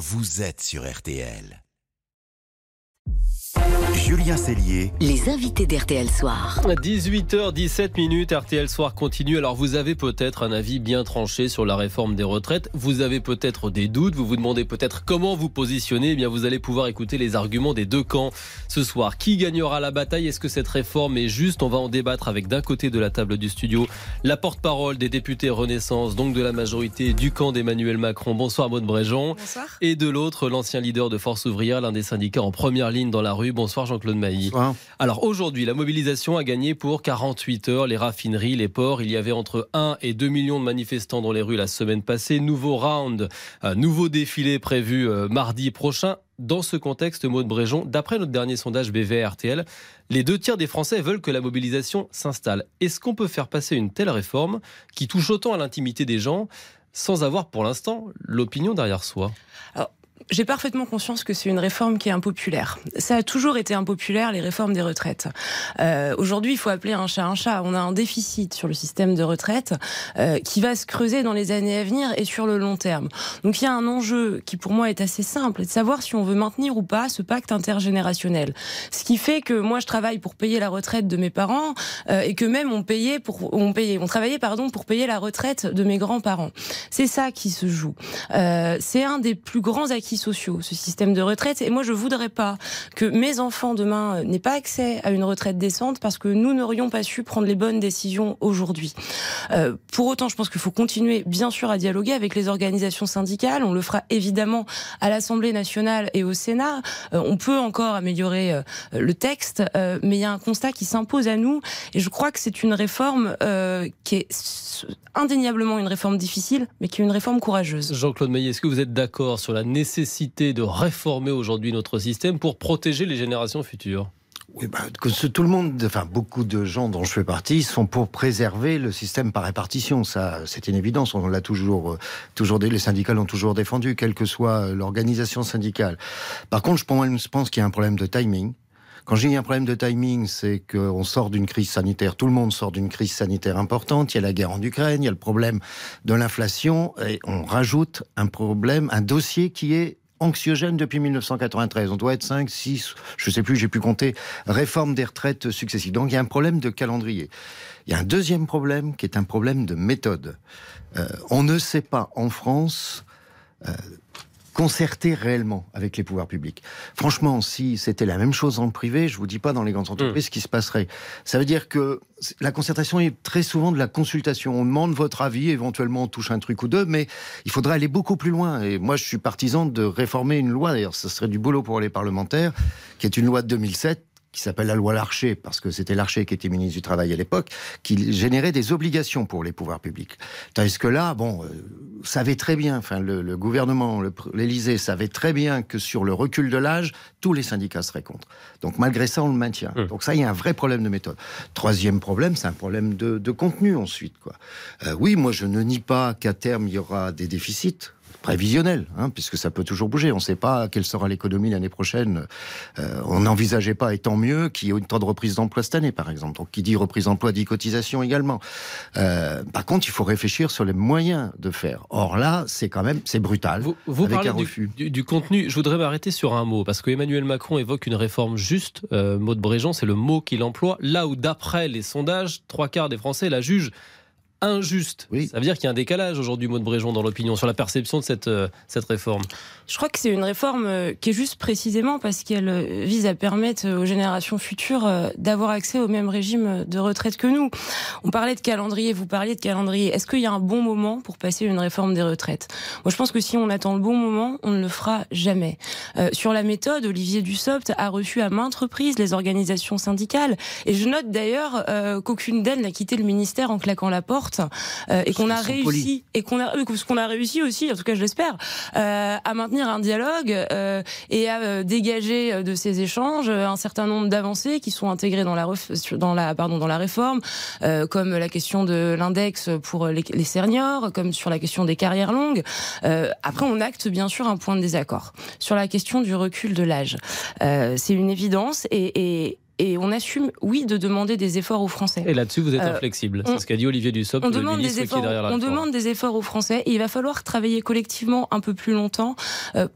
vous êtes sur RTL. Julien Cellier. Les invités d'RTL Soir. 18h17 minutes, RTL Soir continue. Alors vous avez peut-être un avis bien tranché sur la réforme des retraites. Vous avez peut-être des doutes. Vous vous demandez peut-être comment vous positionner. Eh bien vous allez pouvoir écouter les arguments des deux camps ce soir. Qui gagnera la bataille? Est-ce que cette réforme est juste? On va en débattre avec d'un côté de la table du studio la porte-parole des députés Renaissance, donc de la majorité du camp d'Emmanuel Macron. Bonsoir Maud Bréjean. Bonsoir. Et de l'autre, l'ancien leader de Force ouvrière, l'un des syndicats en première ligne dans la rue. Bonsoir Jean-Claude Mailly. Alors aujourd'hui, la mobilisation a gagné pour 48 heures. Les raffineries, les ports, il y avait entre 1 et 2 millions de manifestants dans les rues la semaine passée. Nouveau round, euh, nouveau défilé prévu euh, mardi prochain. Dans ce contexte, Maud Bréjon, d'après notre dernier sondage BVRTL, les deux tiers des Français veulent que la mobilisation s'installe. Est-ce qu'on peut faire passer une telle réforme qui touche autant à l'intimité des gens sans avoir pour l'instant l'opinion derrière soi? J'ai parfaitement conscience que c'est une réforme qui est impopulaire. Ça a toujours été impopulaire, les réformes des retraites. Euh, Aujourd'hui, il faut appeler un chat un chat. On a un déficit sur le système de retraite euh, qui va se creuser dans les années à venir et sur le long terme. Donc il y a un enjeu qui pour moi est assez simple, de savoir si on veut maintenir ou pas ce pacte intergénérationnel. Ce qui fait que moi je travaille pour payer la retraite de mes parents euh, et que même on payait pour on payait, on travaillait pardon pour payer la retraite de mes grands-parents. C'est ça qui se joue. Euh, c'est un des plus grands acquis sociaux, ce système de retraite. Et moi, je voudrais pas que mes enfants demain euh, n'aient pas accès à une retraite décente parce que nous n'aurions pas su prendre les bonnes décisions aujourd'hui. Euh, pour autant, je pense qu'il faut continuer, bien sûr, à dialoguer avec les organisations syndicales. On le fera évidemment à l'Assemblée nationale et au Sénat. Euh, on peut encore améliorer le texte, mais il y a un constat qui s'impose à nous. Et je crois que c'est une réforme qui est indéniablement une réforme difficile, mais qui est une réforme courageuse. Jean-Claude Maillet, est-ce que vous êtes d'accord sur la nécessité de réformer aujourd'hui notre système pour protéger les générations futures oui, bah, tout le monde, enfin beaucoup de gens dont je fais partie, sont pour préserver le système par répartition. Ça, c'est une évidence. On l'a toujours, euh, toujours, les syndicats l'ont toujours défendu, quelle que soit euh, l'organisation syndicale. Par contre, je pense, je pense qu'il y a un problème de timing. Quand j'ai un problème de timing, c'est qu'on sort d'une crise sanitaire, tout le monde sort d'une crise sanitaire importante, il y a la guerre en Ukraine, il y a le problème de l'inflation, et on rajoute un problème, un dossier qui est anxiogène depuis 1993. On doit être 5, 6, je sais plus, j'ai pu compter, réforme des retraites successives. Donc il y a un problème de calendrier. Il y a un deuxième problème qui est un problème de méthode. Euh, on ne sait pas en France euh, concerter réellement avec les pouvoirs publics. Franchement, si c'était la même chose en privé, je vous dis pas dans les grandes entreprises ce qui se passerait. Ça veut dire que la concertation est très souvent de la consultation. On demande votre avis, éventuellement on touche un truc ou deux, mais il faudrait aller beaucoup plus loin. Et moi, je suis partisan de réformer une loi. D'ailleurs, ce serait du boulot pour les parlementaires, qui est une loi de 2007 qui s'appelle la loi Larcher, parce que c'était Larcher qui était ministre du Travail à l'époque, qui générait des obligations pour les pouvoirs publics. Tandis que là, bon, euh, savait très bien, enfin le, le gouvernement, l'Élysée savait très bien que sur le recul de l'âge, tous les syndicats seraient contre. Donc malgré ça, on le maintient. Donc ça, il y a un vrai problème de méthode. Troisième problème, c'est un problème de, de contenu ensuite. Quoi. Euh, oui, moi je ne nie pas qu'à terme il y aura des déficits prévisionnels, hein, puisque ça peut toujours bouger. On ne sait pas quelle sera l'économie l'année prochaine. Euh, on n'envisageait pas, et tant mieux, qu'il y ait une temps de reprise d'emploi cette année, par exemple. Donc, qui dit reprise d'emploi dit cotisation également. Euh, par contre, il faut réfléchir sur les moyens de faire. Or là, c'est quand même, c'est brutal. Vous, vous avec parlez un du, refus. du- du contenu. Je voudrais m'arrêter sur un mot, parce que Emmanuel Macron évoque une réforme juste. Euh, Maud Bréjon, c'est le mot qu'il emploie. Là où, d'après les sondages, trois quarts des Français la jugent injuste. Oui. Ça veut dire qu'il y a un décalage aujourd'hui, Maud Bréjon, dans l'opinion, sur la perception de cette, euh, cette réforme. Je crois que c'est une réforme euh, qui est juste précisément parce qu'elle euh, vise à permettre aux générations futures d'avoir accès au même régime de retraite que nous. On parlait de calendrier, vous parliez de calendrier. Est-ce qu'il y a un bon moment pour passer une réforme des retraites? Moi, je pense que si on attend le bon moment, on ne le fera jamais. Euh, sur la méthode, Olivier Dussopt a reçu à maintes reprises les organisations syndicales et je note d'ailleurs euh, qu'aucune d'elles n'a quitté le ministère en claquant la porte euh, et qu'on a réussi polis. et qu'on a ce qu'on a réussi aussi, en tout cas je l'espère, euh, à maintenir un dialogue euh, et à euh, dégager euh, de ces échanges un certain nombre d'avancées qui sont intégrées dans la dans la pardon dans la réforme, euh, comme la question de l'index pour les, les seniors, comme sur la question des carrières longues. Euh, après, on acte bien sûr un point de désaccord sur la question du recul de l'âge. Euh, C'est une évidence et, et et on assume, oui, de demander des efforts aux Français. Et là-dessus, vous êtes inflexible. C'est ce qu'a dit Olivier Dussopt, on demande des efforts, On demande des efforts aux Français et il va falloir travailler collectivement un peu plus longtemps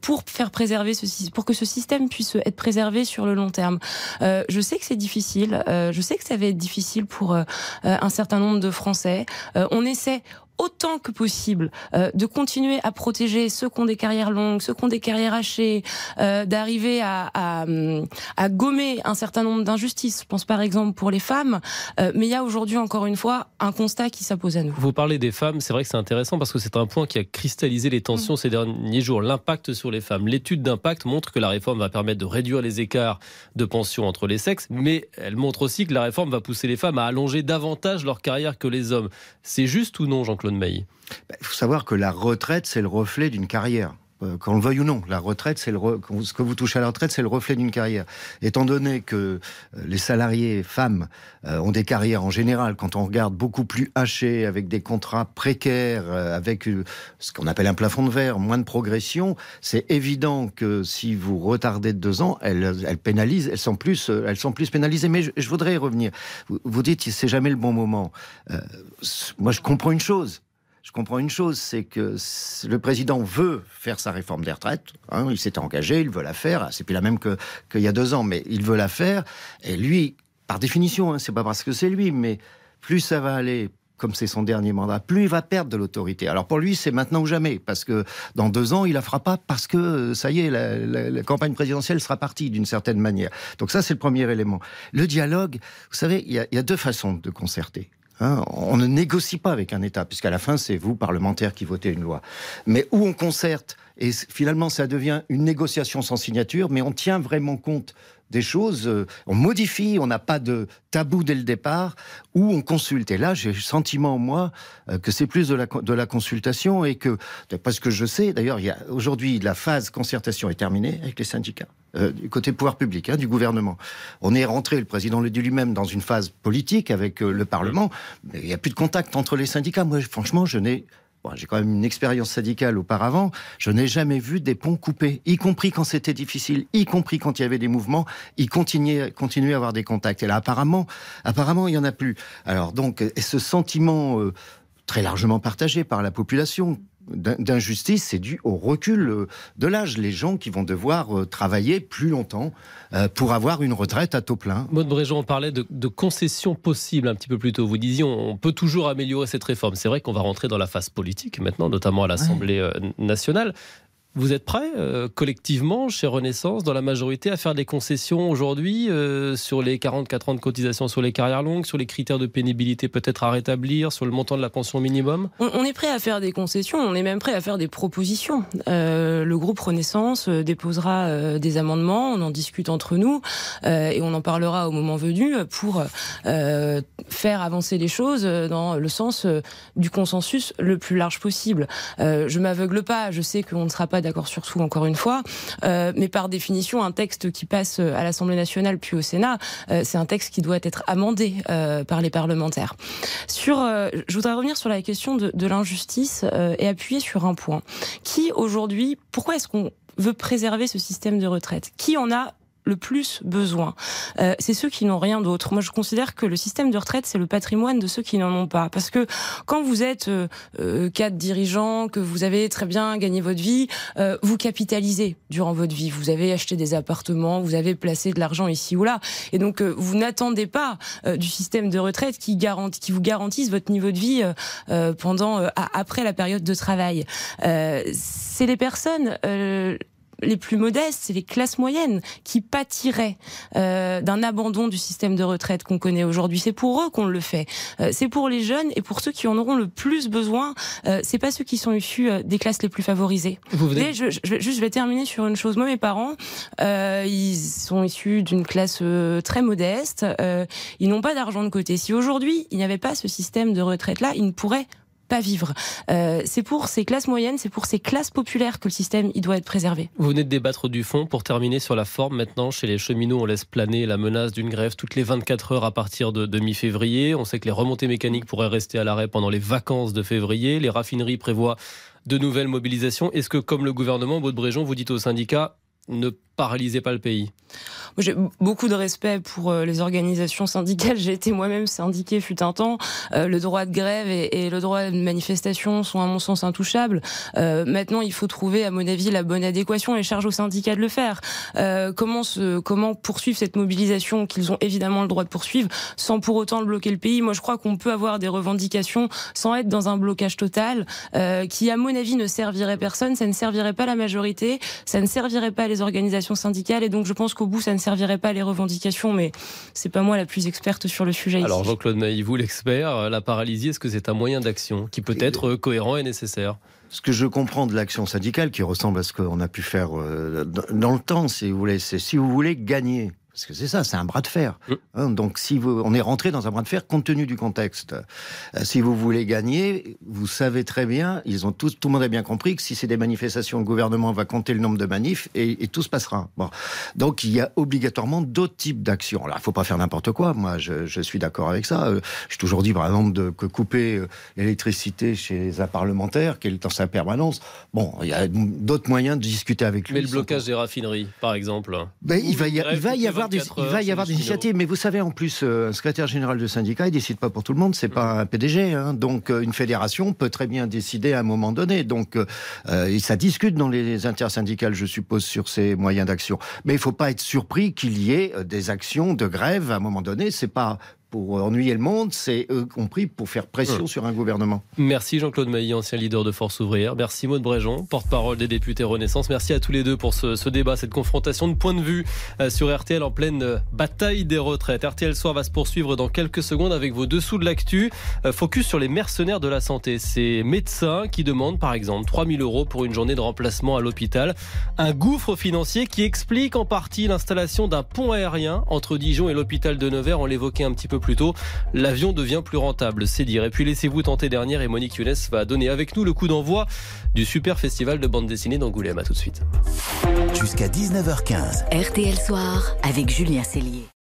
pour faire préserver ce, pour que ce système puisse être préservé sur le long terme. je sais que c'est difficile. je sais que ça va être difficile pour un certain nombre de Français. on essaie autant que possible euh, de continuer à protéger ceux qui ont des carrières longues, ceux qui ont des carrières hachées, euh, d'arriver à, à, à, gommer un certain nombre d'injustices. Je pense par exemple pour les femmes, euh, mais il y a aujourd'hui encore une fois un constat qui s'impose à nous. Vous parlez des femmes, c'est vrai que c'est intéressant parce que c'est un point qui a cristallisé les tensions mm. ces derniers jours, l'impact sur les femmes. L'étude d'impact montre que la réforme va permettre de réduire les écarts de pension entre les sexes, mais elle montre aussi que la réforme va pousser les femmes à allonger davantage leur carrière que les hommes. C'est juste ou non, Jean-Claude? Bah, il faut savoir que la retraite, c'est le reflet d'une carrière qu'on le veuille ou non. La retraite, c'est le ce que vous touchez à la retraite, c'est le reflet d'une carrière. Étant donné que euh, les salariés femmes euh, ont des carrières en général, quand on regarde beaucoup plus hachées, avec des contrats précaires, avec ce qu'on appelle un plafond de verre, moins de progression, c'est évident que si vous retardez de deux ans, elles, pénalisent, elles sont plus, elles sont plus pénalisées. Mais je, je voudrais y revenir. Vous, vous dites, c'est jamais le bon moment. moi, je comprends une chose je comprends une chose, c'est que le président veut faire sa réforme des retraites. Hein, il s'est engagé, il veut la faire. C'est plus la même qu'il y a deux ans, mais il veut la faire. Et lui, par définition, hein, c'est pas parce que c'est lui, mais plus ça va aller, comme c'est son dernier mandat, plus il va perdre de l'autorité. Alors pour lui, c'est maintenant ou jamais, parce que dans deux ans, il la fera pas parce que ça y est, la, campagne présidentielle sera partie d'une certaine manière. Donc ça, c'est le premier élément. Le dialogue, vous savez, il y a deux façons de concerter. Hein, on ne négocie pas avec un État, puisqu'à la fin, c'est vous, parlementaires, qui votez une loi. Mais où on concerte, et finalement, ça devient une négociation sans signature, mais on tient vraiment compte des choses, euh, on modifie, on n'a pas de tabou dès le départ, ou on consulte. Et là, j'ai le sentiment, moi, euh, que c'est plus de la, consultation et que, parce que je sais, d'ailleurs, aujourd'hui, la phase concertation est terminée avec les syndicats, euh, du côté pouvoir public, hein, du gouvernement. On est rentré, le président le dit lui-même, dans une phase politique avec le Parlement, mais il n'y a plus de contact entre les syndicats. Moi, franchement, je n'ai j'ai quand même une expérience syndicale auparavant, je n'ai jamais vu des ponts coupés, y compris quand c'était difficile, y compris quand il y avait des mouvements, y continuer, continuer à avoir des contacts. Et là, apparemment, apparemment, il y en a plus. Alors donc, et ce sentiment euh, très largement partagé par la population, d'injustice, c'est dû au recul euh, de l'âge. Les gens qui vont devoir euh, travailler plus longtemps euh, pour avoir une retraite à taux plein. Maud Bréjon, on parlait de, de, concessions possibles un petit peu plus tôt. Vous disiez, on peut toujours améliorer cette réforme. C'est vrai qu'on va rentrer dans la phase politique maintenant, notamment à l'Assemblée nationale. Vous êtes prêts, euh, collectivement, chez Renaissance, dans la majorité, à faire des concessions aujourd'hui euh, sur les 44 ans de cotisation sur les carrières longues, sur les critères de pénibilité peut-être à rétablir, sur le montant de la pension minimum? On, est prêt à faire des concessions, on est même prêt à faire des propositions. Euh, le groupe Renaissance déposera des amendements, on en discute entre nous et on en parlera au moment venu pour faire avancer les choses dans le sens du consensus le plus large possible. je m'aveugle pas, je sais qu'on ne sera pas d'accord sur tout, encore une fois. Euh, mais par définition, un texte qui passe à l'Assemblée nationale puis au Sénat, euh, c'est un texte qui doit être amendé euh, par les parlementaires. Sur, je voudrais revenir sur la question de l'injustice et appuyer sur un point. Qui aujourd'hui, pourquoi est-ce qu'on veut préserver ce système de retraite? Qui en a le plus besoin. Euh, c'est ceux qui n'ont rien d'autre. Moi, je considère que le système de retraite, c'est le patrimoine de ceux qui n'en ont pas. Parce que quand vous êtes euh, euh cadre dirigeant, que vous avez très bien gagné votre vie, euh, vous capitalisez durant votre vie. Vous avez acheté des appartements, vous avez placé de l'argent ici ou là. Et donc, euh, vous n'attendez pas du système de retraite qui, garantit, qui vous garantisse votre niveau de vie pendant après la période de travail. c'est les personnes les plus modestes, c'est les classes moyennes qui pâtiraient euh, d'un abandon du système de retraite qu'on connaît aujourd'hui. C'est pour eux qu'on le fait. Euh, c'est pour les jeunes et pour ceux qui en auront le plus besoin. Euh, c'est pas ceux qui sont issus euh, des classes les plus favorisées. Vous venez... je, je, je, je, vais terminer sur une chose. Moi, mes parents, euh, ils sont issus d'une classe très modeste. ils n'ont pas d'argent de côté. Si aujourd'hui il n'y avait pas ce système de retraite là, ils ne pourraient pas vivre. Euh, c'est pour ces classes moyennes, c'est pour ces classes populaires que le système il doit être préservé. Vous venez de débattre du fond pour terminer sur la forme. Maintenant, chez les cheminots, on laisse planer la menace d'une grève toutes les 24 heures à partir de, mi-février. On sait que les remontées mécaniques pourraient rester à l'arrêt pendant les vacances de février. Les raffineries prévoient de nouvelles mobilisations. Est-ce que, comme le gouvernement, Baud Bréjon, vous dites aux syndicats, ne paralysez pas le pays j'ai beaucoup de respect pour euh, les organisations syndicales. J'ai été moi-même syndiquée fut un temps. Euh, le droit de grève et, le droit de manifestation sont à mon sens intouchables. Euh, maintenant, il faut trouver, à mon avis, la bonne adéquation et charge aux syndicats de le faire. comment, comment poursuivre cette mobilisation qu'ils ont évidemment le droit de poursuivre sans pour autant bloquer le pays? Moi, je crois qu'on peut avoir des revendications sans être dans un blocage total qui, à mon avis, ne servirait personne. Ça ne servirait pas la majorité, ça ne servirait pas les organisations syndicales. Et donc je pense qu'au bout, ça ne servirait pas les revendications, mais c'est pas moi la plus experte sur le sujet. Alors Jean-Claude vous l'expert, euh, la paralysie, est-ce que c'est un moyen d'action qui peut être cohérent et nécessaire? Ce que je comprends de l'action syndicale, qui ressemble à ce qu'on a pu faire euh, dans le temps, si vous voulez, c'est si vous voulez gagner parce que c'est ça, c'est un bras de fer. Mm. Hein, donc, si vous, on est rentré dans un bras de fer compte tenu du contexte. Euh, si vous voulez gagner, vous savez très bien, ils ont tous, tout le monde a bien compris que si c'est des manifestations, le gouvernement va compter le nombre de manifs et, tout se passera. Bon. Donc, il y a obligatoirement d'autres types d'actions. Alors, il faut pas faire n'importe quoi. Moi, je, je suis d'accord avec ça. Euh, J'ai toujours dit, par exemple, de, que couper euh, l'électricité chez un parlementaire, qui est dans sa permanence. Bon, il y a d'autres moyens de discuter avec lui. Mais le blocage des raffineries, par exemple. Ben, il va y, il va y avoir il va y avoir des initiatives, mais vous savez, en plus, euh, un secrétaire général de syndicat, il décide pas pour tout le monde, c'est pas un PDG. Hein. donc, euh, une fédération peut très bien décider à un moment donné. Donc, euh, ça discute dans les intersyndicales, je suppose, sur ces moyens d'action. Mais il faut pas être surpris qu'il y ait des actions de grève à un moment donné. C'est pas pour ennuyer le monde, c'est eux compris pour faire pression sur un gouvernement. Merci Jean-Claude Mailly, ancien leader de Force ouvrière. Merci Maud Bréjon, porte-parole des députés Renaissance. Merci à tous les deux pour ce, débat, cette confrontation de points de vue euh, sur RTL en pleine euh, bataille des retraites. RTL Soir va se poursuivre dans quelques secondes avec vos dessous de l'actu. Euh, focus sur les mercenaires de la santé. Ces médecins qui demandent par exemple 3000 euros pour une journée de remplacement à l'hôpital. Un gouffre financier qui explique en partie l'installation d'un pont aérien entre Dijon et l'hôpital de Nevers. On l'évoquait un petit peu plus tôt, l'avion devient plus rentable, c'est dire. Et puis laissez-vous tenter dernière et Monique Younes va donner avec nous le coup d'envoi du super festival de bande dessinée d'Angoulême. À tout de suite. Jusqu'à 19h15. RTL Soir avec Julien Cellier.